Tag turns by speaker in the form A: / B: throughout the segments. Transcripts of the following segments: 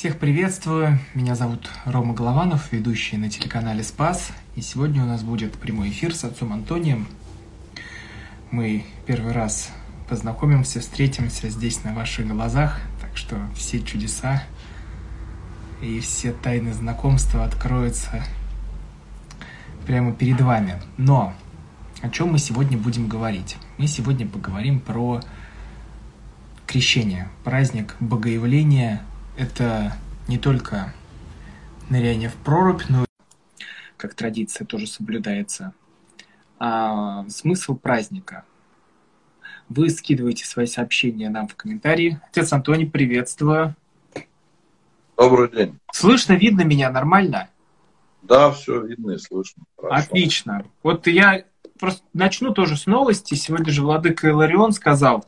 A: Всех приветствую, меня зовут Рома Голованов, ведущий на телеканале «Спас». И сегодня у нас будет прямой эфир с отцом Антонием. Мы первый раз познакомимся, встретимся здесь на ваших глазах, так что все чудеса и все тайны знакомства откроются прямо перед вами. Но о чем мы сегодня будем говорить? Мы сегодня поговорим про крещение, праздник Богоявления. Это не только ныряние в прорубь, но как традиция тоже соблюдается, а смысл праздника. Вы скидываете свои сообщения нам в комментарии. Отец Антоний, приветствую.
B: Добрый день.
A: Слышно, видно меня нормально?
B: Да, все видно и слышно.
A: Хорошо. Отлично. Вот я просто начну тоже с новости. Сегодня же Владыка Иларион сказал,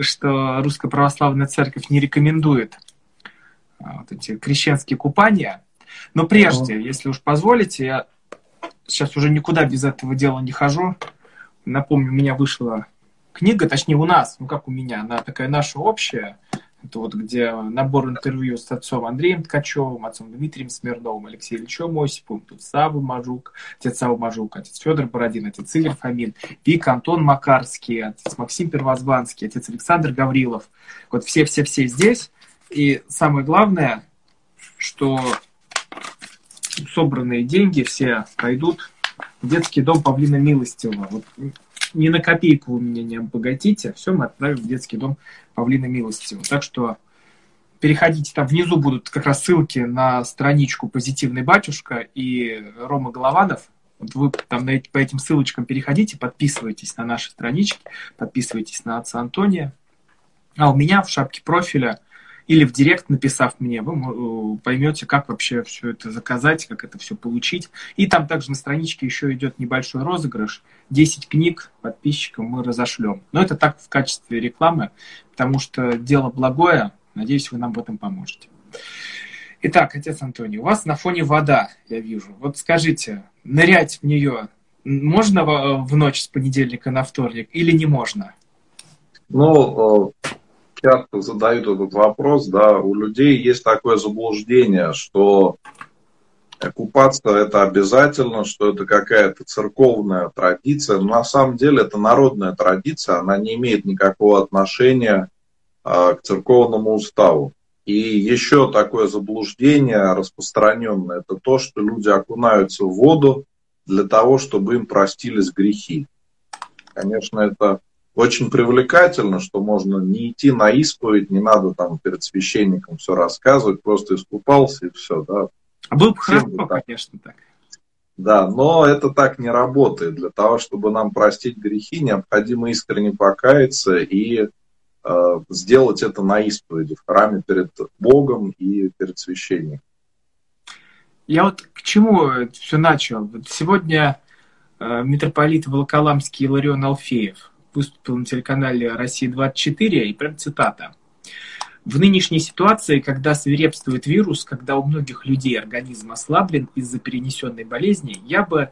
A: что Русская Православная Церковь не рекомендует вот эти крещенские купания. Но прежде, если уж позволите, я сейчас уже никуда без этого дела не хожу. Напомню, у меня вышла книга, точнее у нас, ну как у меня, она такая наша общая, это вот где набор интервью с отцом Андреем Ткачевым, отцом Дмитрием Смирновым, Алексеем Ильичем Осиповым, тут Савва Мажук, отец Савва Мажук, отец Федор Бородин, отец Игорь Фомин, Вик Антон Макарский, отец Максим Первозванский, отец Александр Гаврилов. Вот все-все-все здесь. И самое главное, что собранные деньги все пойдут в детский дом Павлина Милостивого. Вот ни на копейку вы меня не обогатите, все мы отправим в детский дом Павлина Милостивого. Так что переходите, там внизу будут как раз ссылки на страничку «Позитивный батюшка» и Рома Голованов. Вот вы там по этим ссылочкам переходите, подписывайтесь на наши странички, подписывайтесь на отца Антония. А у меня в шапке профиля – или в директ написав мне, вы поймете, как вообще все это заказать, как это все получить. И там также на страничке еще идет небольшой розыгрыш. 10 книг подписчикам мы разошлем. Но это так в качестве рекламы, потому что дело благое. Надеюсь, вы нам в этом поможете. Итак, отец Антоний, у вас на фоне вода, я вижу. Вот скажите, нырять в нее можно в ночь с понедельника на вторник или не можно?
B: Ну, э, часто задают этот вопрос, да, у людей есть такое заблуждение, что купаться это обязательно, что это какая-то церковная традиция. Но на самом деле это народная традиция, она не имеет никакого отношения а, к церковному уставу. И еще такое заблуждение распространенное, это то, что люди окунаются в воду для того, чтобы им простились грехи. Конечно, это очень привлекательно, что можно не идти на исповедь, не надо там перед священником все рассказывать, просто искупался и все, да.
A: А было бы хорошо, конечно, так.
B: Да, но это так не работает. Для того, чтобы нам простить грехи, необходимо искренне покаяться и э, сделать это на исповеди в храме перед Богом и перед священником.
A: Я вот к чему все начал. сегодня э, митрополит Волоколамский Иларион Алфеев выступил на телеканале «Россия-24», и прям цитата. В нынешней ситуации, когда свирепствует вирус, когда у многих людей организм ослаблен из-за перенесенной болезни, я бы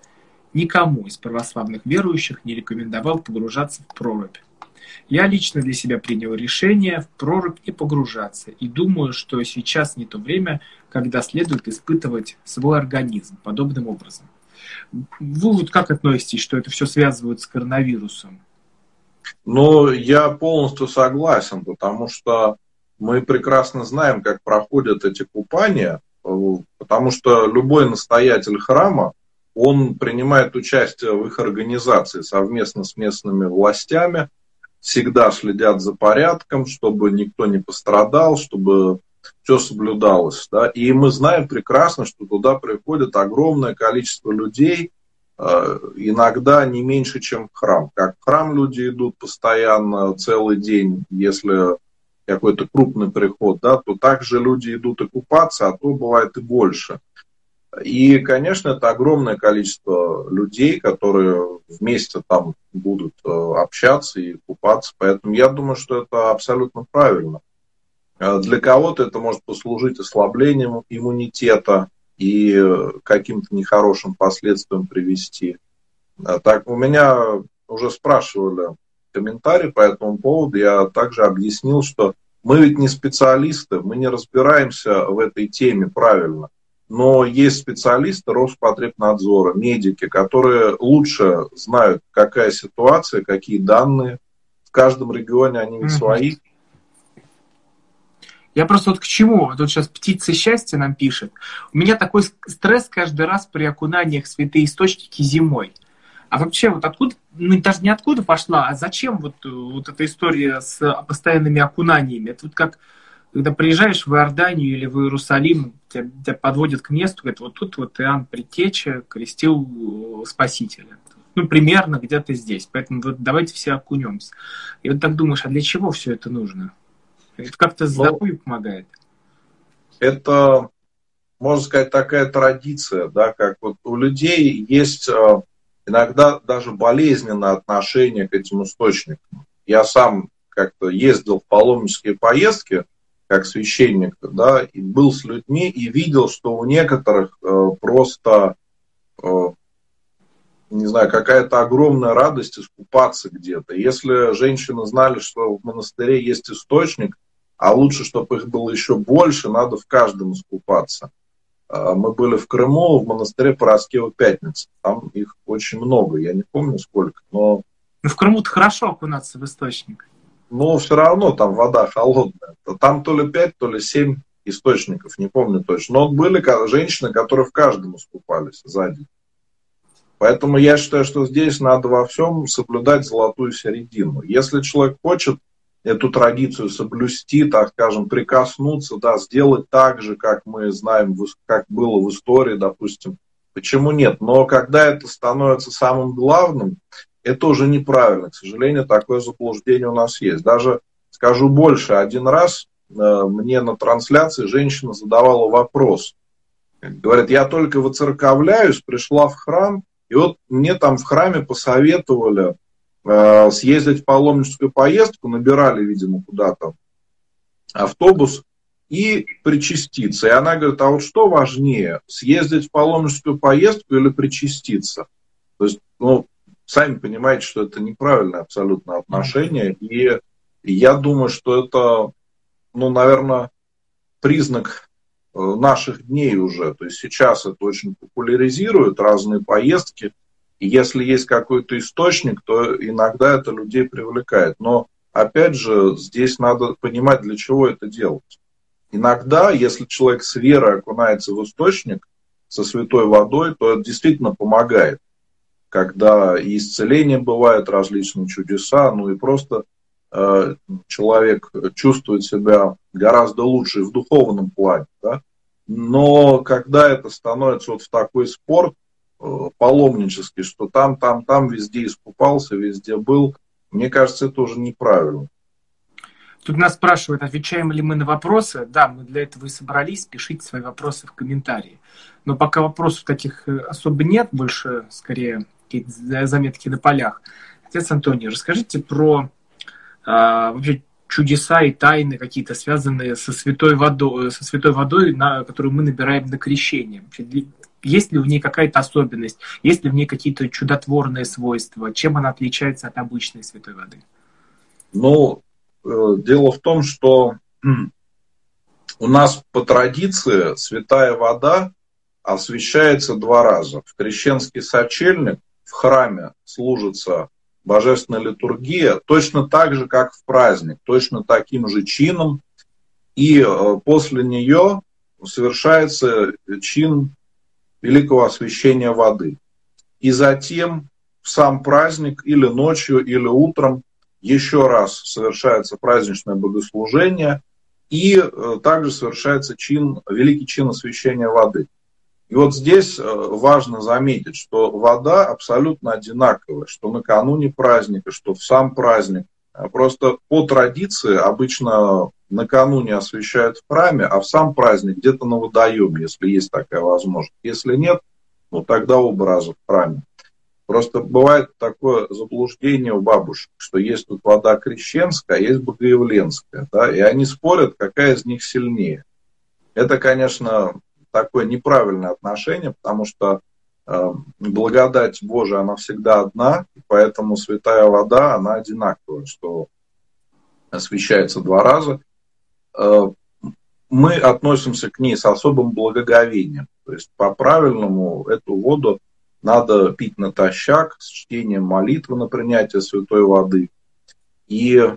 A: никому из православных верующих не рекомендовал погружаться в прорубь. Я лично для себя принял решение в прорубь не погружаться и думаю, что сейчас не то время, когда следует испытывать свой организм подобным образом. Вы вот как относитесь, что это все связывают с коронавирусом?
B: Но я полностью согласен, потому что мы прекрасно знаем, как проходят эти купания, потому что любой настоятель храма, он принимает участие в их организации совместно с местными властями, всегда следят за порядком, чтобы никто не пострадал, чтобы все соблюдалось. Да? И мы знаем прекрасно, что туда приходит огромное количество людей, Э, иногда не меньше, чем храм. Как в храм люди идут постоянно целый день, если какой-то крупный приход, да, то также люди идут и купаться, а то бывает и больше. И, конечно, это огромное количество людей, которые вместе там будут э, общаться и купаться. Поэтому я думаю, что это абсолютно правильно. Э, для кого-то это может послужить ослаблением иммунитета, и каким-то нехорошим последствиям привести. А так, у меня уже спрашивали комментарий по этому поводу, я также объяснил, что Мы ведь не специалисты, мы не разбираемся в этой теме правильно. Но есть специалисты Роспотребнадзора, медики, которые лучше знают, какая ситуация, какие данные. В каждом регионе они ведь свои.
A: Я просто вот к чему? Вот сейчас птица счастья нам пишет. У меня такой стресс каждый раз при окунаниях в святые источники зимой. А вообще вот откуда, ну даже не откуда пошла, а зачем вот, вот эта история с постоянными окунаниями? Это вот как когда приезжаешь в Иорданию или в Иерусалим, тебя, тебя подводят к месту, говорят, вот тут вот Иоанн Предтеча крестил Спасителя. Ну, примерно где-то здесь. Поэтому вот давайте все окунемся. И вот так думаешь, а для чего все это нужно? Это как-то ну, здоровью помогает.
B: Это, можно сказать, такая традиция, да, как вот у людей есть э, иногда даже болезненное отношение к этим источникам. Я сам как-то ездил в паломнические поездки, как священник, да, и был с людьми и видел, что у некоторых э, просто, э, не знаю, какая-то огромная радость искупаться где-то. Если женщины знали, что в монастыре есть источник, а лучше, чтобы их было еще больше, надо в каждом искупаться. А, мы были в Крыму, в монастыре Пороскева Пятница. Там их очень много, я не помню сколько, но...
A: Ну, в Крыму-то хорошо окунаться в источник.
B: Но все равно там вода холодная. Там то ли пять, то ли семь источников, не помню точно. Но были женщины, которые в каждом искупались сзади. Поэтому я считаю, что здесь надо во всем соблюдать золотую середину. Если человек хочет эту традицию соблюсти, так скажем, прикоснуться, да, сделать так же, как мы знаем, как было в истории, допустим. Почему нет? Но когда это становится самым главным, это уже неправильно. К сожалению, такое заблуждение у нас есть. Даже скажу больше, один раз э, мне на трансляции женщина задавала вопрос. Говорит, я только выцерковляюсь, пришла в храм, и вот мне там в храме посоветовали съездить в паломническую поездку, набирали, видимо, куда-то автобус и причаститься. И она говорит, а вот что важнее, съездить в паломническую поездку или причаститься? То есть, ну, сами понимаете, что это неправильное абсолютно отношение. И я думаю, что это, ну, наверное, признак э, наших дней уже. То есть сейчас это очень популяризируют, разные поездки – и если есть какой-то источник, то иногда это людей привлекает. Но опять же, здесь надо понимать, для чего это делать. Иногда, если человек с верой окунается в источник со святой водой, то это действительно помогает. Когда и исцеление бывает, различные чудеса, ну и просто э, человек чувствует себя гораздо лучше в духовном плане. Да? Но когда это становится вот в такой спорт, паломнический, что там, там, там везде искупался, везде был. Мне кажется, это уже неправильно.
A: Тут нас спрашивают, отвечаем ли мы на вопросы. Да, мы для этого и собрались. Пишите свои вопросы в комментарии. Но пока вопросов таких э, особо нет, больше, скорее, какие-то заметки на полях. Отец Антоний, расскажите про а, вообще чудеса и тайны какие-то, связанные со святой водой, со святой водой на, которую мы набираем на крещение. Есть ли в ней какая-то особенность? Есть ли в ней какие-то чудотворные свойства? Чем она отличается от обычной святой воды?
B: Ну, э, дело в том, что у нас по традиции святая вода освещается два раза. В крещенский сочельник в храме служится божественная литургия точно так же, как в праздник, точно таким же чином. И э, после нее совершается чин великого освящения воды. И затем в сам праздник или ночью, или утром еще раз совершается праздничное богослужение, и э, также совершается чин, великий чин освящения воды. И вот здесь э, важно заметить, что вода абсолютно одинаковая, что накануне праздника, что в сам праздник. Просто по традиции обычно накануне освещают в храме, а в сам праздник где-то на водоеме, если есть такая возможность. Если нет, ну тогда оба в храме. Просто бывает такое заблуждение у бабушек, что есть тут вода крещенская, а есть богоявленская. Да? И они спорят, какая из них сильнее. Это, конечно, такое неправильное отношение, потому что благодать Божия, она всегда одна, поэтому святая вода, она одинаковая, что освещается два раза. мы относимся к ней с особым благоговением. То есть по-правильному эту воду надо пить натощак с чтением молитвы на принятие святой воды. И э,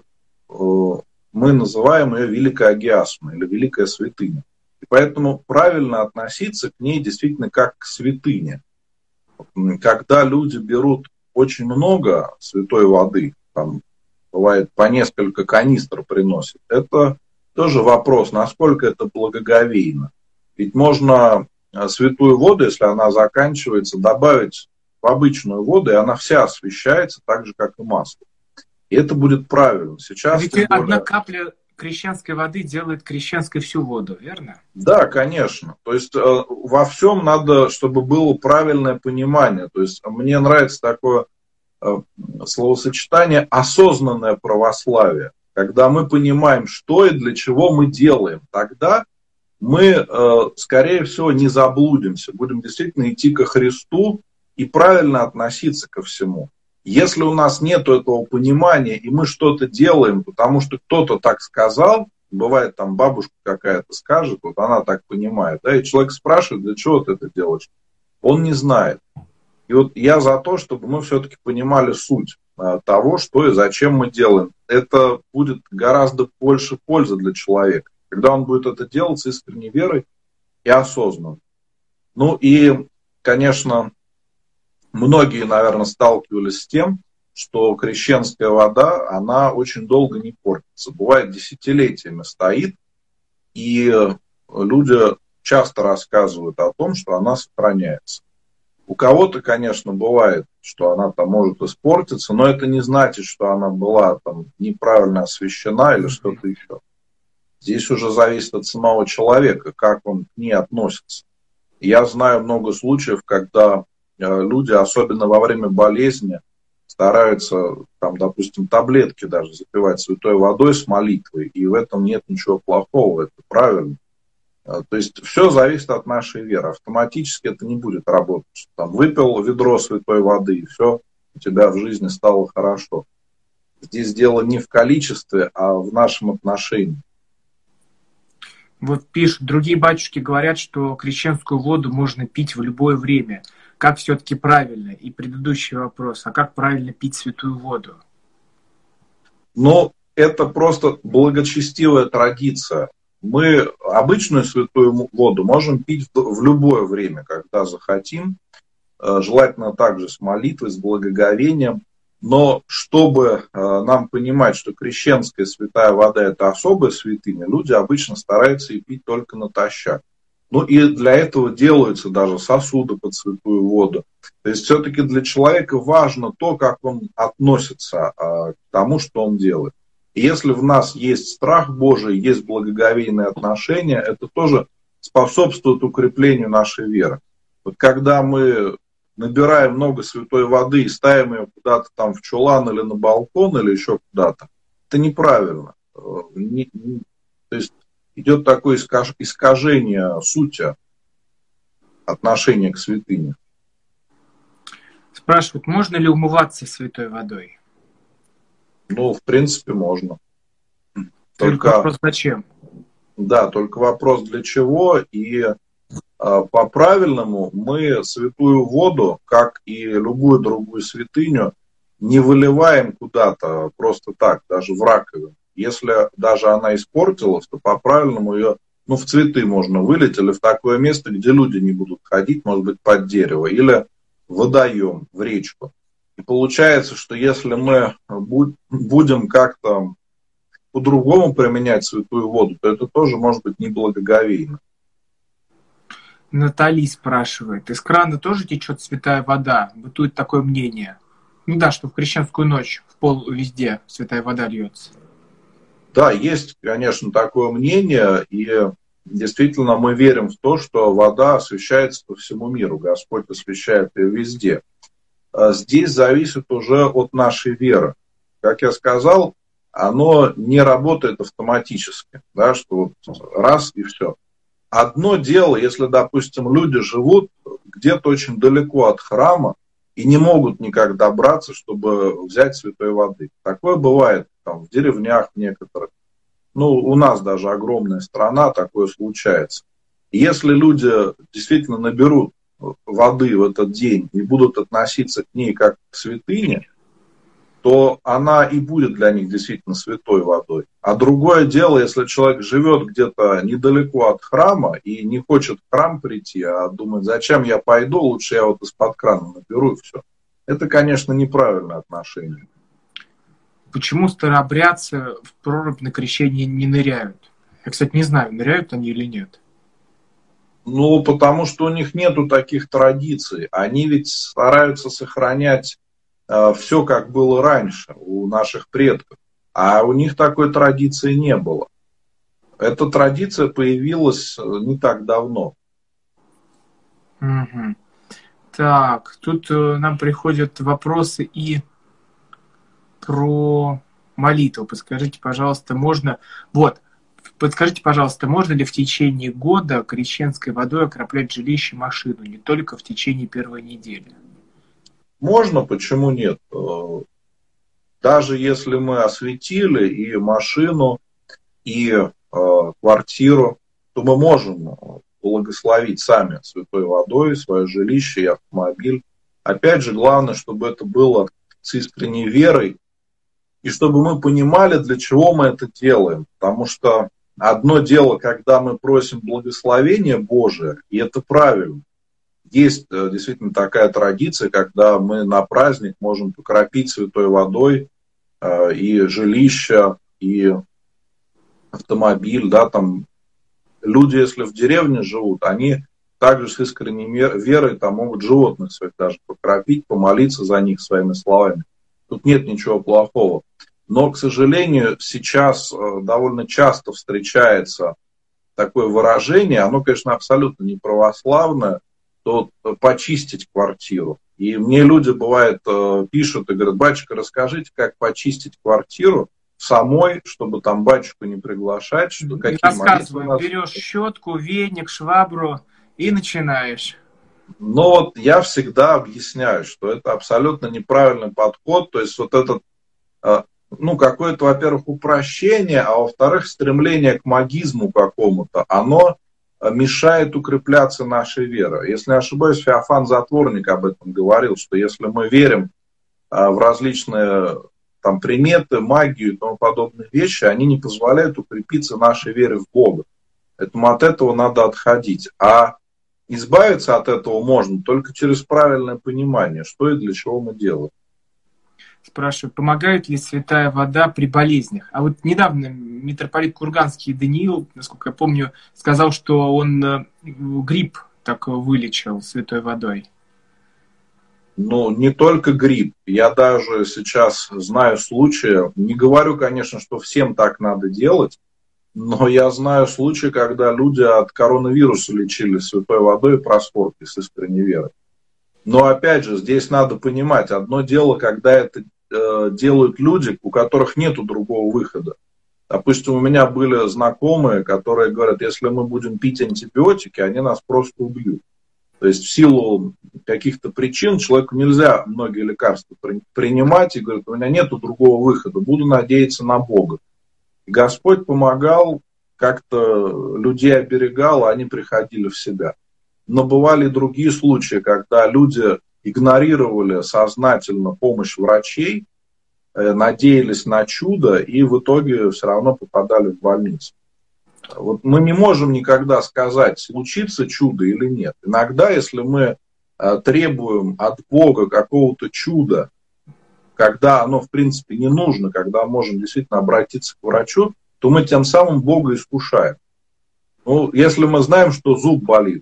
B: мы называем ее Великая Агиасма или Великая Святыня. И поэтому правильно относиться к ней действительно как к святыне. Когда люди берут очень много святой воды, там бывает по несколько канистр приносят, это тоже вопрос, насколько это благоговейно. Ведь можно э, святую воду, если она заканчивается, добавить в обычную воду, и она вся освещается так же, как и масло. И это будет правильно. Сейчас
A: Ведь более... одна капля крещенской воды делает крещенской всю воду, верно?
B: Да, конечно. То есть э, во всем надо, чтобы было правильное понимание. То есть мне нравится такое э, словосочетание осознанное православие. Когда мы понимаем, что и для чего мы делаем, тогда мы, э, скорее всего, не заблудимся, будем действительно идти ко Христу и правильно относиться ко всему. Если у нас нет этого понимания, и мы что-то делаем, потому что кто-то так сказал, бывает там бабушка какая-то скажет, вот она так понимает, да, и человек спрашивает, для чего ты это делаешь? Он не знает. И вот я за то, чтобы мы все-таки понимали суть а, того, что и зачем мы делаем. Это будет гораздо больше пользы для человека, когда он будет это делать с искренней верой и осознанно. Ну и, конечно, многие, наверное, сталкивались с тем, что крещенская вода, она очень долго не портится. Бывает, десятилетиями стоит, и люди часто рассказывают о том, что она сохраняется. У кого-то, конечно, бывает, что она там может испортиться, но это не значит, что она была там неправильно освещена или что-то еще. Здесь уже зависит от самого человека, как он к ней относится. Я знаю много случаев, когда люди, особенно во время болезни, стараются, там, допустим, таблетки даже запивать святой водой с молитвой, и в этом нет ничего плохого, это правильно. Э, то есть все зависит от нашей веры. Автоматически это не будет работать. Там выпил ведро святой воды, и все, у тебя в жизни стало хорошо. Здесь дело не в количестве, а в нашем отношении.
A: Вот пишут, другие батюшки говорят, что крещенскую воду можно пить в любое время – как все-таки правильно? И предыдущий вопрос, а как правильно пить святую воду?
B: Ну, это просто благочестивая традиция. Мы обычную святую воду можем пить в любое время, когда захотим. Э, желательно также с молитвой, с благоговением. Но чтобы э, нам понимать, что крещенская святая вода это особая святыня, люди обычно стараются и пить только натощак. Ну и для этого делаются даже сосуды под святую воду. То есть все-таки для человека важно то, как он относится а, к тому, что он делает. И если в нас есть страх Божий, есть благоговейные отношения, это тоже способствует укреплению нашей веры. Вот когда мы набираем много святой воды и ставим ее куда-то там в чулан или на балкон или еще куда-то, это неправильно. Э, не, не, то есть идет такое искажение сути отношения к святыне.
A: Спрашивают, можно ли умываться святой водой?
B: Ну, в принципе, можно.
A: Только, только вопрос зачем?
B: Да, только вопрос для чего. И а, по-правильному мы святую воду, как и любую другую святыню, не выливаем куда-то просто так, даже в раковину. Если даже она испортилась, то по-правильному ее ну, в цветы можно вылить или в такое место, где люди не будут ходить, может быть, под дерево, или в водоем, в речку. И получается, что если мы будем как-то по-другому применять святую воду, то это тоже может быть неблагоговейно.
A: Натали спрашивает, из крана тоже течет святая вода? Бытует такое мнение. Ну да, что в крещенскую ночь в пол везде святая вода льется.
B: Да, есть, конечно, такое мнение, и действительно мы верим в то, что вода освещается по всему миру, Господь освещает ее везде. А здесь зависит уже от нашей веры. Как я сказал, оно не работает автоматически, да, что вот раз и все. Одно дело, если, допустим, люди живут где-то очень далеко от храма и не могут никак добраться, чтобы взять святой воды. Такое бывает там, в деревнях некоторых. Ну, у нас даже огромная страна, такое случается. если люди действительно наберут воды в этот день и будут относиться к ней как к святыне, то она и будет для них действительно святой водой. А другое дело, если человек живет где-то недалеко от храма и не хочет в храм прийти, а думает, зачем я пойду, лучше я вот из-под крана наберу и все. Это, конечно, неправильное отношение.
A: Почему старообрядцы в прорубь на крещение не ныряют? Я, кстати, не знаю, ныряют они или нет.
B: Ну, потому что у них нету таких традиций. Они ведь стараются сохранять э, все, как было раньше у наших предков. А у них такой традиции не было. Эта традиция появилась э, не так давно.
A: Угу. Так, тут э, нам приходят вопросы и про молитву. Подскажите, пожалуйста, можно... Вот, подскажите, пожалуйста, можно ли в течение года крещенской водой окроплять жилище машину, не только в течение первой недели?
B: Можно, почему нет? Э, даже если мы осветили и машину, и э, квартиру, то мы можем благословить сами святой водой свое жилище и автомобиль. Опять же, главное, чтобы это было с искренней верой, и чтобы мы понимали, для чего мы это делаем. Потому что одно дело, когда мы просим благословения Божия, и это правильно. Есть э, действительно такая традиция, когда мы на праздник можем покропить святой водой э, и жилище, и автомобиль, да, там люди, если в деревне живут, они также с искренней верой там могут животных своих даже покропить, помолиться за них своими словами. Тут нет ничего плохого. Но, к сожалению, сейчас э, довольно часто встречается такое выражение, оно, конечно, абсолютно не православное, то почистить квартиру. И мне люди, бывает, э, пишут и говорят, батюшка, расскажите, как почистить квартиру самой, чтобы там батюшку не приглашать. Что,
A: какие Рассказываем, нас... берешь щетку, веник, швабру и начинаешь.
B: Но вот я всегда объясняю, что это абсолютно неправильный подход. То есть вот этот, э, ну, какое-то, во-первых, упрощение, а во-вторых, стремление к магизму какому-то, оно мешает укрепляться нашей вере. Если не ошибаюсь, Феофан Затворник об этом говорил, что если мы верим э, в различные там приметы, магию и тому подобные вещи, они не позволяют укрепиться нашей вере в Бога. Поэтому от этого надо отходить. А избавиться от этого можно только через правильное понимание, что и для чего мы делаем.
A: Спрашиваю, помогает ли святая вода при болезнях? А вот недавно митрополит Курганский Даниил, насколько я помню, сказал, что он э, грипп так вылечил святой водой
B: ну, не только грипп. Я даже сейчас знаю случаи, не говорю, конечно, что всем так надо делать, но я знаю случаи, когда люди от коронавируса лечили святой водой и проспоркой с искренней верой. Но опять же, здесь надо понимать, одно дело, когда это э, делают люди, у которых нет другого выхода. Допустим, у меня были знакомые, которые говорят, если мы будем пить антибиотики, они нас просто убьют. То есть в силу каких-то причин человеку нельзя многие лекарства принимать и говорит, у меня нет другого выхода, буду надеяться на Бога. Господь помогал, как-то людей оберегал, а они приходили в себя. Но бывали другие случаи, когда люди игнорировали сознательно помощь врачей, э, надеялись на чудо и в итоге все равно попадали в больницу. Вот мы не можем никогда сказать, случится чудо или нет. Иногда, если мы э, требуем от Бога какого-то чуда, когда оно, в принципе, не нужно, когда можем действительно обратиться к врачу, то мы тем самым Бога искушаем. Ну, если мы знаем, что зуб болит,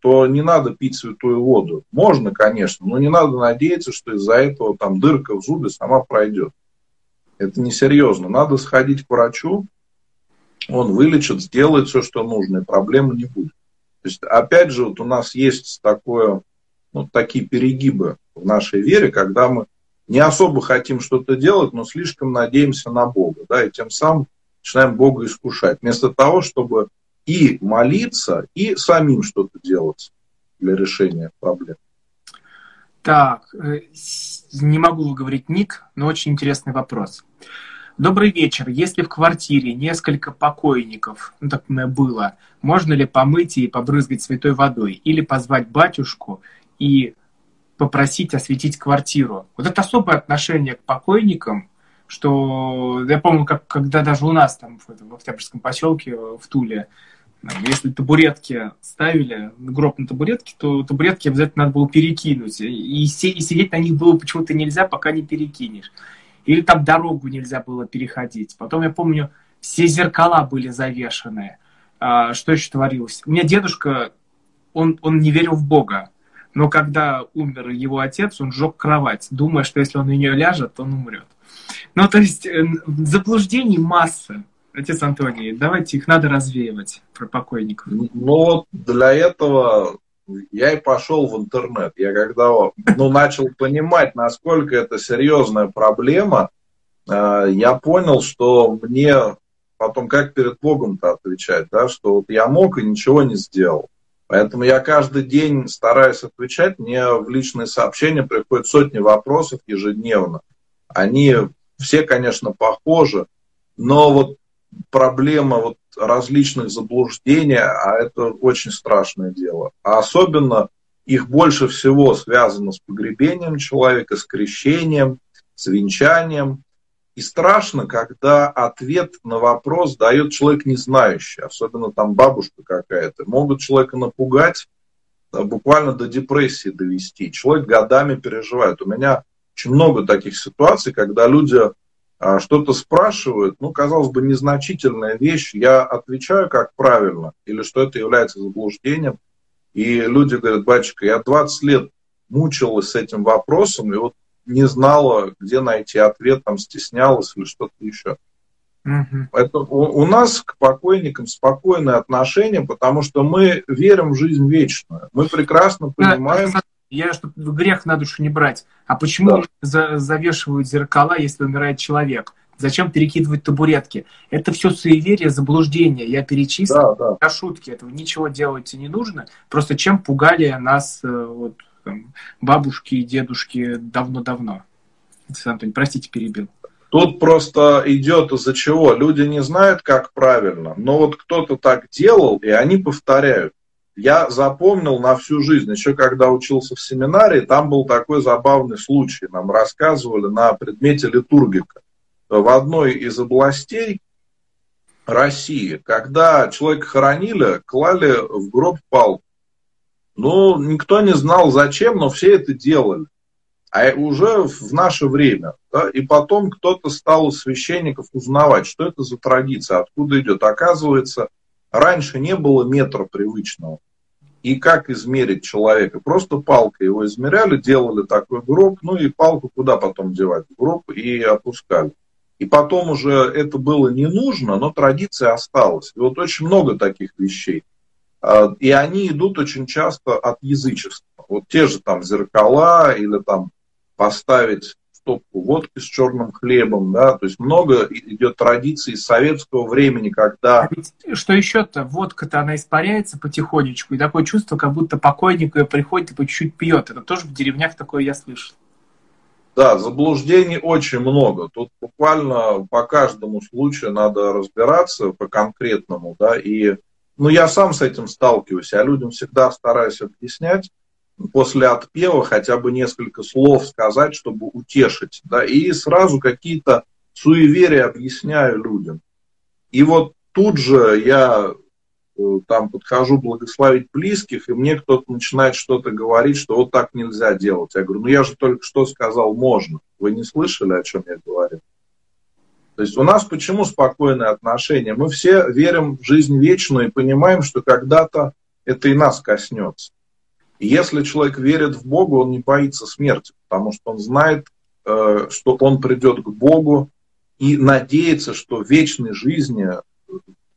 B: то не надо пить святую воду. Можно, конечно, но не надо надеяться, что из-за этого там дырка в зубе сама пройдет. Это несерьезно. Надо сходить к врачу, он вылечит, сделает все, что нужно, и проблемы не будет. То есть, опять же, вот у нас есть такое, ну, такие перегибы в нашей вере, когда мы не особо хотим что-то делать, но слишком надеемся на Бога, да, и тем самым начинаем Бога искушать. Вместо того, чтобы и молиться, и самим что-то делать для решения проблем.
A: Так, э, не могу говорить ник, но очень интересный вопрос. Добрый вечер. Если в квартире несколько покойников, ну так было, можно ли помыть и побрызгать святой водой? Или позвать батюшку и попросить осветить квартиру? Вот это особое отношение к покойникам, что я помню, как, когда даже у нас там в, в Октябрьском поселке в Туле если табуретки ставили, гроб на табуретке, то табуретки обязательно надо было перекинуть. И, и сидеть на них было почему-то нельзя, пока не перекинешь. Или там дорогу нельзя было переходить. Потом я помню, все зеркала были завешены. А, что еще творилось? У меня дедушка, он, он не верил в Бога. Но когда умер его отец, он сжег кровать, думая, что если он на нее ляжет, он умрет. Ну, то есть э, заблуждений масса. Отец Антоний, давайте их надо развеивать про покойников.
B: Ну, вот для этого я и пошел в интернет. Я когда ну, начал понимать, насколько это серьезная проблема, э, я понял, что мне потом как перед Богом-то отвечать, да, что вот я мог и ничего не сделал. Поэтому я каждый день стараюсь отвечать. Мне в личные сообщения приходят сотни вопросов ежедневно. Они все, конечно, похожи, но вот проблема вот различных заблуждений, а это очень страшное дело. А особенно их больше всего связано с погребением человека, с крещением, с венчанием. И страшно, когда ответ на вопрос дает человек не знающий, особенно там бабушка какая-то. Могут человека напугать, буквально до депрессии довести. Человек годами переживает. У меня очень много таких ситуаций, когда люди а, что-то спрашивают, ну, казалось бы, незначительная вещь, я отвечаю как правильно, или что это является заблуждением, и люди говорят, батюшка, я 20 лет мучилась с этим вопросом, и вот не знала, где найти ответ, там стеснялась или что-то еще. Угу. Поэтому у, у нас к покойникам спокойное отношение, потому что мы верим в жизнь вечную. Мы прекрасно понимаем... Да,
A: я, чтобы грех на душу не брать. А почему да. за, завешивают зеркала, если умирает человек? Зачем перекидывать табуретки? Это все суеверие, заблуждение. Я перечислил да, да. шутки. Этого ничего делать не нужно. Просто чем пугали нас э, вот, там, бабушки и дедушки давно-давно. Простите, перебил.
B: Тут просто идет из-за чего? Люди не знают, как правильно, но вот кто-то так делал, и они повторяют я запомнил на всю жизнь. Еще когда учился в семинарии, там был такой забавный случай. Нам рассказывали на предмете литургика. В одной из областей России, когда человека хоронили, клали в гроб палку. Ну, никто не знал зачем, но все это делали. А уже в наше время. Да, и потом кто-то стал у священников узнавать, что это за традиция, откуда идет. Оказывается, Раньше не было метра привычного. И как измерить человека? Просто палкой его измеряли, делали такой гроб, ну и палку куда потом девать? В гроб и опускали. И потом уже это было не нужно, но традиция осталась. И вот очень много таких вещей. А, и они идут очень часто от язычества. Вот те же там зеркала или там поставить стопку водки с черным хлебом, да, то есть много идет традиций советского времени, когда... А
A: ведь, что еще-то, водка-то она испаряется потихонечку, и такое чувство, как будто покойник приходит и по чуть-чуть пьет. Это тоже в деревнях такое я слышал.
B: Да, заблуждений очень много. Тут буквально по каждому случаю надо разбираться по конкретному, да, и ну, я сам с этим сталкиваюсь, я людям всегда стараюсь объяснять, после отпева хотя бы несколько слов сказать, чтобы утешить. Да, и сразу какие-то суеверия объясняю людям. И вот тут же я э, там подхожу благословить близких, и мне кто-то начинает что-то говорить, что вот так нельзя делать. Я говорю, ну я же только что сказал, можно. Вы не слышали, о чем я говорю? То есть у нас почему спокойное отношение? Мы все верим в жизнь вечную и понимаем, что когда-то это и нас коснется. И если человек верит в Бога, он не боится смерти, потому что он знает, э, что он придет к Богу и надеется, что в вечной жизни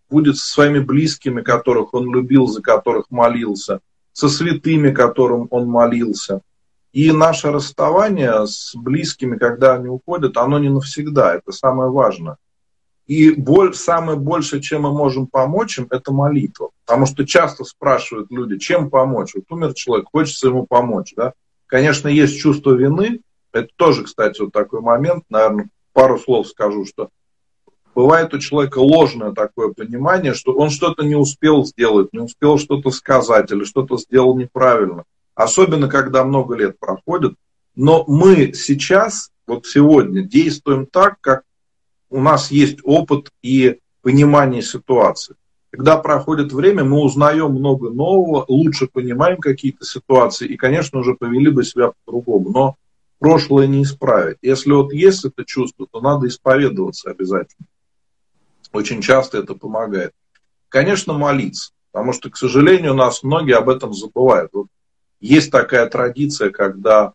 B: будет со своими близкими, которых он любил, за которых молился, со святыми, которым он молился. И наше расставание с близкими, когда они уходят, оно не навсегда. Это самое важное. И боль, самое большее, чем мы можем помочь им, это молитва. Потому что часто спрашивают люди, чем помочь. Вот умер человек, хочется ему помочь. Да? Конечно, есть чувство вины. Это тоже, кстати, вот такой момент. Наверное, пару слов скажу, что бывает у человека ложное такое понимание, что он что-то не успел сделать, не успел что-то сказать или что-то сделал неправильно. Особенно, когда много лет проходит. Но мы сейчас, вот сегодня, действуем так, как у нас есть опыт и понимание ситуации. Когда проходит время, мы узнаем много нового, лучше понимаем какие-то ситуации и, конечно, уже повели бы себя по-другому. Но прошлое не исправить. Если вот есть это чувство, то надо исповедоваться обязательно. Очень часто это помогает. Конечно, молиться, потому что, к сожалению, у нас многие об этом забывают. Вот есть такая традиция, когда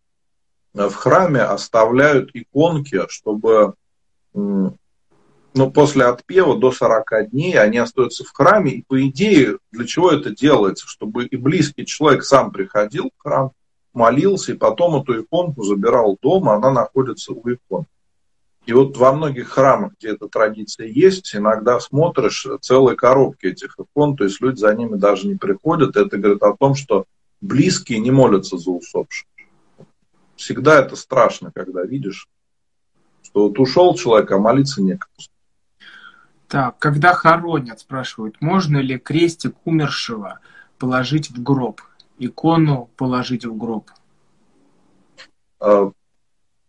B: в храме оставляют иконки, чтобы ну, после отпева до 40 дней они остаются в храме. И по идее, для чего это делается? Чтобы и близкий человек сам приходил в храм, молился, и потом эту иконку забирал дома, она находится у икон. И вот во многих храмах, где эта традиция есть, иногда смотришь целые коробки этих икон, то есть люди за ними даже не приходят. Это говорит о том, что близкие не молятся за усопших. Всегда это страшно, когда видишь, что вот ушел человек, а молиться некогда.
A: Так, когда хоронят, спрашивают, можно ли крестик умершего положить в гроб, икону положить в гроб?
B: А,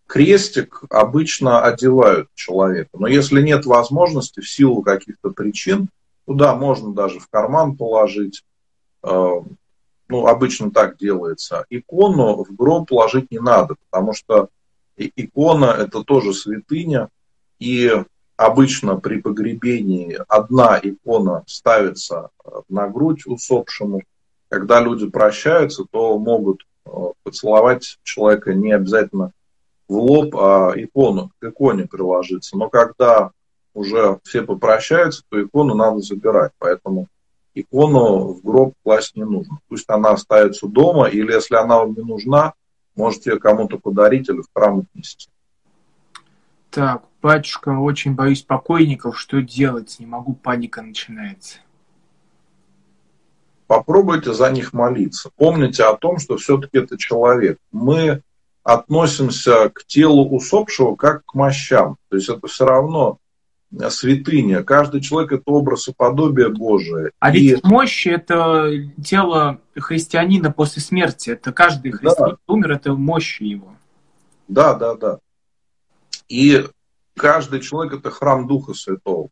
B: крестик обычно одевают человека, но если нет возможности в силу каких-то причин, туда можно даже в карман положить, а, ну, обычно так делается. Икону в гроб положить не надо, потому что икона – это тоже святыня, и обычно при погребении одна икона ставится э, на грудь усопшему. Когда люди прощаются, то могут э, поцеловать человека не обязательно в лоб, а икону, к иконе приложиться. Но когда уже все попрощаются, то икону надо забирать. Поэтому икону в гроб класть не нужно. Пусть она остается дома, или если она вам не нужна, можете ее кому-то подарить или в храм отнести.
A: Так, батюшка, очень боюсь покойников, что делать? Не могу, паника начинается.
B: Попробуйте за них молиться. Помните о том, что все-таки это человек. Мы относимся к телу усопшего как к мощам. То есть это все равно святыня. Каждый человек это образ и подобие Божие.
A: А и... ведь мощь это тело христианина после смерти. Это каждый христианин да. умер, это мощь его.
B: Да, да, да. И каждый человек это храм Духа Святого.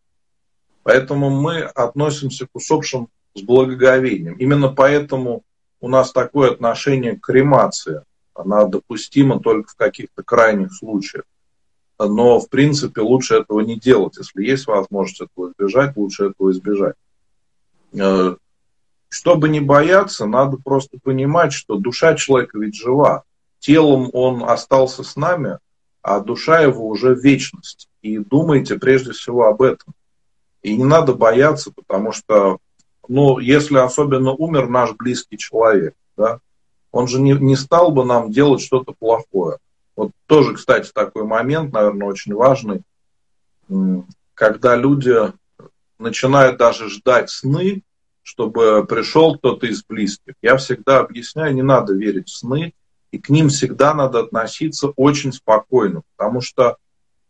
B: Поэтому мы относимся к усопшим с благоговением. Именно поэтому у нас такое отношение к кремации. Она допустима только в каких-то крайних случаях но в принципе лучше этого не делать. Если есть возможность этого избежать, лучше этого избежать. Э, чтобы не бояться, надо просто понимать, что душа человека ведь жива. Телом он остался с нами, а душа его уже в вечности. И думайте прежде всего об этом. И не надо бояться, потому что, ну, если особенно умер наш близкий человек, да, он же не, не стал бы нам делать что-то плохое. Вот тоже, кстати, такой момент, наверное, очень важный, когда люди начинают даже ждать сны, чтобы пришел кто-то из близких. Я всегда объясняю, не надо верить в сны, и к ним всегда надо относиться очень спокойно, потому что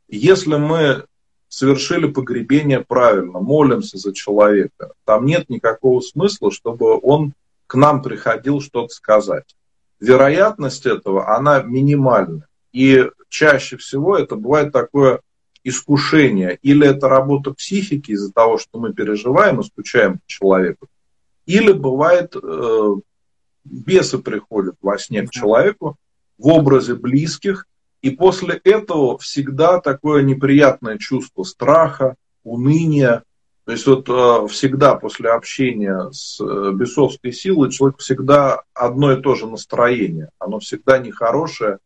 B: если мы совершили погребение правильно, молимся за человека, там нет никакого смысла, чтобы он к нам приходил что-то сказать. Вероятность этого, она минимальная. И чаще всего это бывает такое искушение. Или это работа психики из-за того, что мы переживаем и скучаем по человеку. Или бывает, э, бесы приходят во сне к человеку в образе близких, и после этого всегда такое неприятное чувство страха, уныния. То есть вот э, всегда после общения с э, бесовской силой человек всегда одно и то же настроение. Оно всегда нехорошее,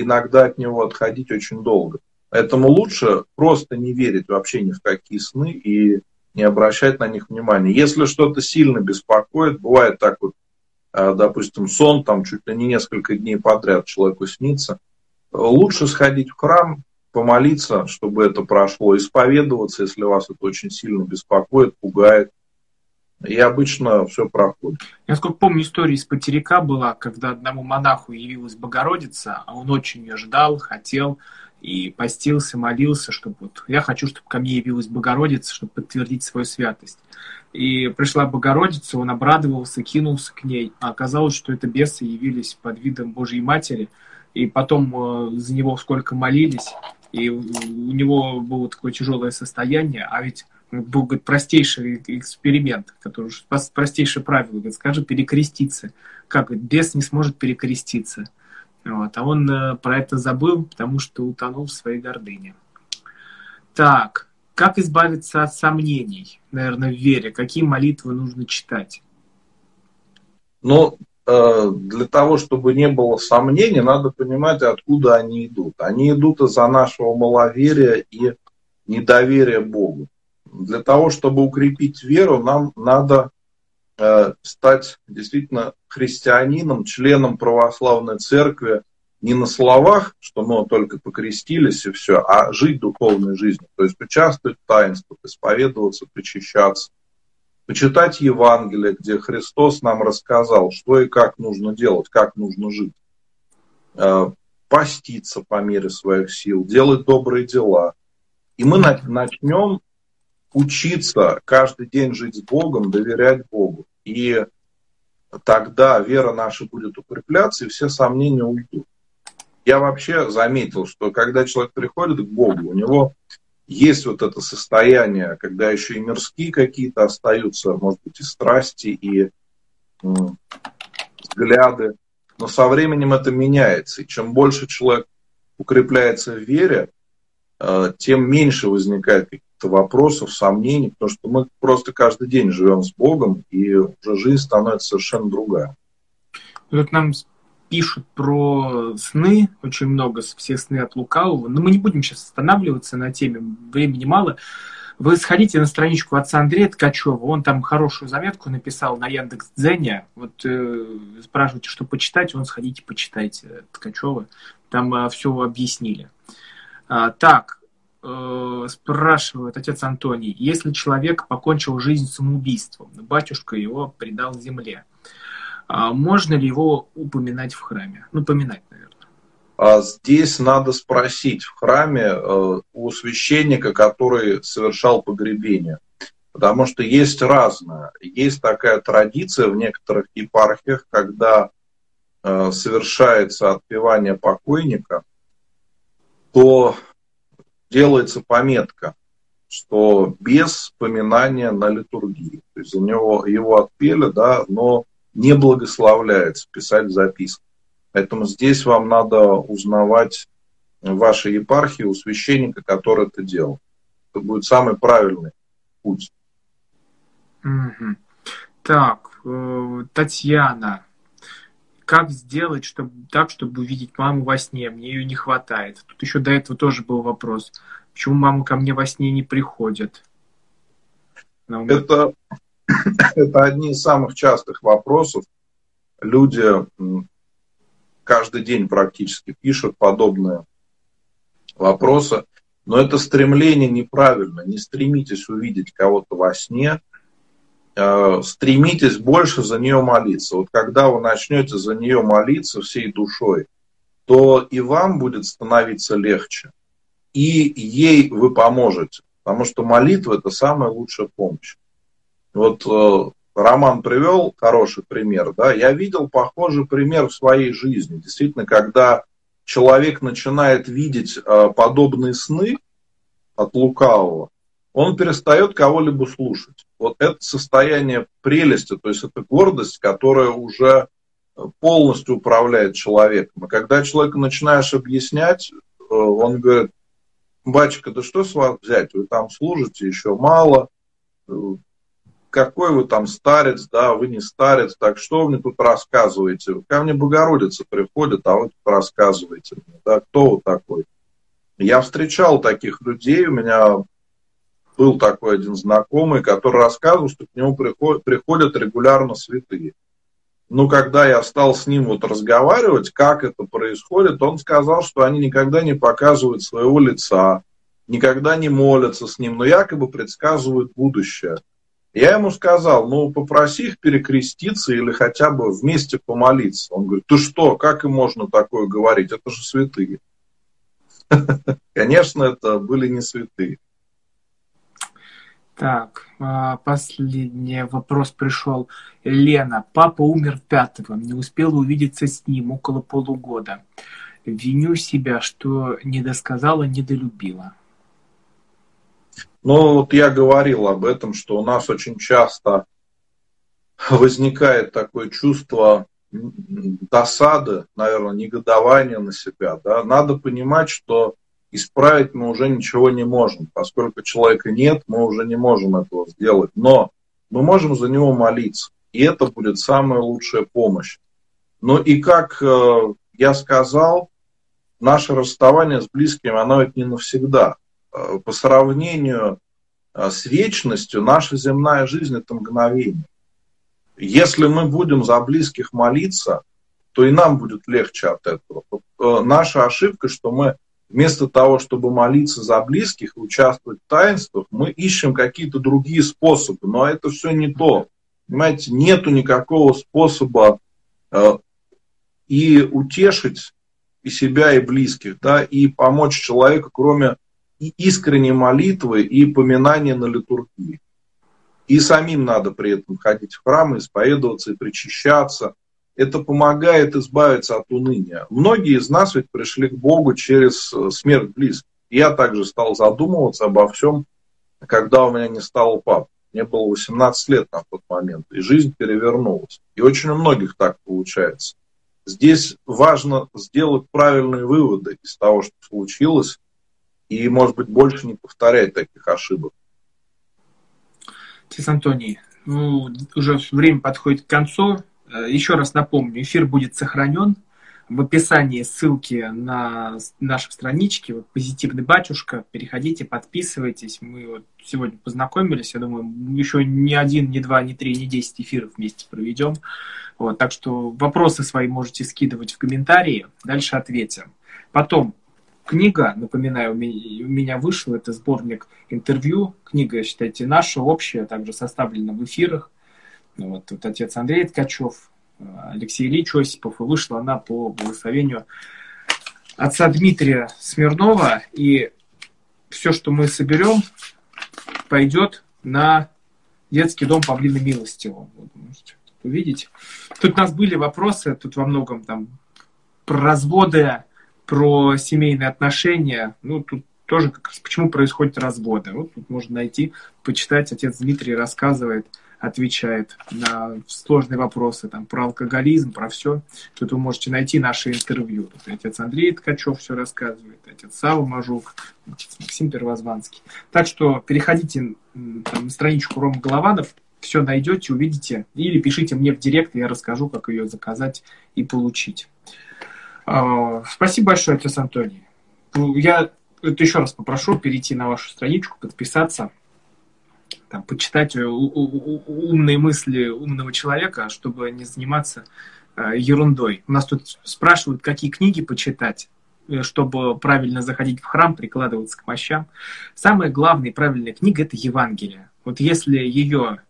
B: иногда от него отходить очень долго. Поэтому лучше просто не верить вообще ни в какие сны и не обращать на них внимания. Если что-то сильно беспокоит, бывает так вот, а, допустим, сон там чуть ли не несколько дней подряд человеку снится, лучше сходить в храм, помолиться, чтобы это прошло, исповедоваться, если вас это очень сильно беспокоит, пугает, и обычно все проходит.
A: Я сколько помню, история из Потеряка была, когда одному монаху явилась Богородица, а он очень ее ждал, хотел, и постился, молился, чтобы вот я хочу, чтобы ко мне явилась Богородица, чтобы подтвердить свою святость. И пришла Богородица, он обрадовался, кинулся к ней, а оказалось, что это бесы явились под видом Божьей Матери, и потом э, за него сколько молились, и у него было такое тяжелое состояние, а ведь был говорит, простейший эксперимент, который простейшее правило, говорит, скажи перекреститься. Как говорит, бес не сможет перекреститься. Вот. А он э, про это забыл, потому что утонул в своей гордыне. Так, как избавиться от сомнений, наверное, в вере? Какие молитвы нужно читать?
B: Ну, э, для того, чтобы не было сомнений, надо понимать, откуда они идут. Они идут из-за нашего маловерия и недоверия Богу. Для того, чтобы укрепить веру, нам надо э, стать действительно христианином, членом православной церкви, не на словах, что мы только покрестились и все, а жить духовной жизнью. То есть участвовать в таинствах, исповедоваться, причащаться, почитать Евангелие, где Христос нам рассказал, что и как нужно делать, как нужно жить. Э, поститься по мере своих сил, делать добрые дела. И мы начнем учиться каждый день жить с Богом, доверять Богу. И тогда вера наша будет укрепляться, и все сомнения уйдут. Я вообще заметил, что когда человек приходит к Богу, у него есть вот это состояние, когда еще и мирские какие-то остаются, может быть, и страсти, и взгляды. Но со временем это меняется. И чем больше человек укрепляется в вере, э, тем меньше возникает вопросов, сомнений, потому что мы просто каждый день живем с Богом, и уже жизнь становится совершенно другая.
A: Вот нам пишут про сны, очень много, все сны от лукавого, но мы не будем сейчас останавливаться на теме, времени мало. Вы сходите на страничку отца Андрея Ткачева, он там хорошую заметку написал на Яндекс Дзене. Вот э, спрашиваете, что почитать, он сходите, почитайте Ткачева. Там э, все объяснили. А, так, э, спрашивает отец Антоний, если человек покончил жизнь самоубийством, батюшка его предал земле, а можно ли его упоминать в храме? Ну, поминать, наверное.
B: А здесь надо спросить в храме э, у священника, который совершал погребение. Потому что есть разное. Есть такая традиция в некоторых епархиях, когда э, совершается отпевание покойника, то делается пометка, что без поминания на литургии. То есть за него его отпели, да, но не благословляется писать записки. Поэтому здесь вам надо узнавать вашей епархии у священника, который это делал. Это будет самый правильный путь.
A: Угу. Так, э, Татьяна, как сделать чтобы, так, чтобы увидеть маму во сне? Мне ее не хватает. Тут еще до этого тоже был вопрос. Почему мама ко мне во сне не приходит?
B: Это это одни из самых частых вопросов. Люди каждый день практически пишут подобные вопросы. Но это стремление неправильно. Не стремитесь увидеть кого-то во сне. Э, стремитесь больше за нее молиться. Вот когда вы начнете за нее молиться всей душой, то и вам будет становиться легче. И ей вы поможете. Потому что молитва – это самая лучшая помощь. Вот э, Роман привел хороший пример, да, я видел похожий пример в своей жизни. Действительно, когда человек начинает видеть э, подобные сны от лукавого, он перестает кого-либо слушать. Вот это состояние прелести, то есть это гордость, которая уже полностью управляет человеком. И когда человеку начинаешь объяснять, э, он говорит, батюшка, да что с вас взять, вы там служите еще мало, какой вы там старец, да, вы не старец, так что вы мне тут рассказываете? Ко мне Богородица приходит, а вы тут рассказываете мне, да, кто вы такой? Я встречал таких людей, у меня был такой один знакомый, который рассказывал, что к нему приходят, приходят регулярно святые. Но когда я стал с ним вот разговаривать, как это происходит, он сказал, что они никогда не показывают своего лица, никогда не молятся с ним, но якобы предсказывают будущее. Я ему сказал, ну попроси их перекреститься или хотя бы вместе помолиться. Он говорит, ты что, как им можно такое говорить? Это же святые. Конечно, это были не святые.
A: Так, а, последний вопрос пришел. Лена, папа умер пятого, не успела увидеться с ним около полугода. Виню себя, что не досказала, недолюбила.
B: Ну, вот я говорил об этом, что у нас очень часто возникает такое чувство досады, наверное, негодования на себя. Да? Надо понимать, что исправить мы уже ничего не можем. Поскольку человека нет, мы уже не можем этого сделать. Но мы можем за него молиться. И это будет самая лучшая помощь. Ну и как э, я сказал, наше расставание с близкими, оно ведь не навсегда. Э, по сравнению э, с вечностью, наша земная жизнь – это мгновение. Если мы будем за близких молиться, то и нам будет легче от этого. Наша ошибка, что мы вместо того, чтобы молиться за близких и участвовать в таинствах, мы ищем какие-то другие способы. Но это все не то. Понимаете, нету никакого способа э, и утешить и себя, и близких, да, и помочь человеку, кроме искренней молитвы и поминания на литургии. И самим надо при этом ходить в храм, исповедоваться и причащаться. Это помогает избавиться от уныния. Многие из нас ведь пришли к Богу через э, смерть близких. Я также стал задумываться обо всем, когда у меня не стало пап. Мне было 18 лет на тот момент, и жизнь перевернулась. И очень у многих так получается. Здесь важно сделать правильные выводы из того, что случилось, и, может быть, больше не повторять таких ошибок.
A: Отец Антоний, ну, уже время подходит к концу. Э, еще раз напомню, эфир будет сохранен. В описании ссылки на наши странички, вот «Позитивный батюшка». Переходите, подписывайтесь. Мы вот сегодня познакомились. Я думаю, еще ни один, ни два, ни три, ни десять эфиров вместе проведем. Вот, так что вопросы свои можете скидывать в комментарии. Дальше ответим. Потом Книга, напоминаю, у меня вышла, это сборник интервью. Книга, считайте, наша, общая, также составлена в эфирах. Ну вот тут отец Андрей Ткачев, Алексей Ильич Осипов, и вышла она по благословению отца Дмитрия Смирнова. И все, что мы соберем, пойдет на детский дом Павлина Милостивого. Вот, можете увидеть. Тут у нас были вопросы, тут во многом там про разводы, про семейные отношения, ну, тут тоже как раз почему происходят разводы. Вот тут можно найти, почитать. Отец Дмитрий рассказывает, отвечает на сложные вопросы там, про алкоголизм, про все. Тут вы можете найти наши интервью. Тут отец Андрей Ткачев все рассказывает, отец Сава Мажук, отец Максим Первозванский. Так что переходите там, на страничку Рома Голованов, все найдете, увидите. Или пишите мне в директ, я расскажу, как ее заказать и получить. А, спасибо большое, отец Антоний. Я это еще раз попрошу перейти на вашу страничку, подписаться, там, почитать умные мысли умного человека, чтобы не заниматься а, ерундой. У нас тут спрашивают, какие книги почитать э, чтобы правильно заходить в храм, прикладываться к мощам. Самая главная и правильная книга – это Евангелие. Вот если ее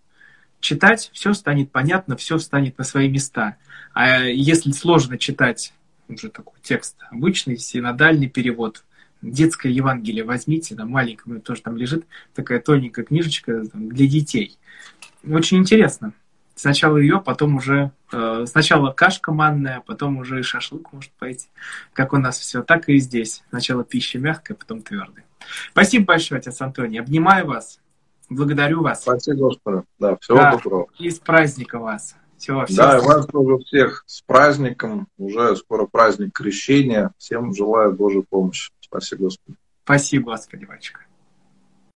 A: читать, все станет понятно, все встанет на свои места. А если сложно читать уже такой текст обычный, синодальный перевод. Детское Евангелие возьмите, там маленькое, тоже там лежит такая тоненькая книжечка там, для детей. Очень интересно. Сначала ее, потом уже... Э, сначала кашка манная, потом уже и шашлык может пойти. Как у нас все, так и здесь. Сначала пища мягкая, потом твердая. Спасибо большое, отец Антоний. Обнимаю вас. Благодарю вас.
B: Спасибо, Господи. Да, всего да, доброго.
A: И с праздником вас.
B: Всего, всего да, и вас тоже всех с праздником. Уже скоро праздник крещения. Всем желаю Божьей помощи. Спасибо, Господи.
A: Спасибо, Господи, батюшка.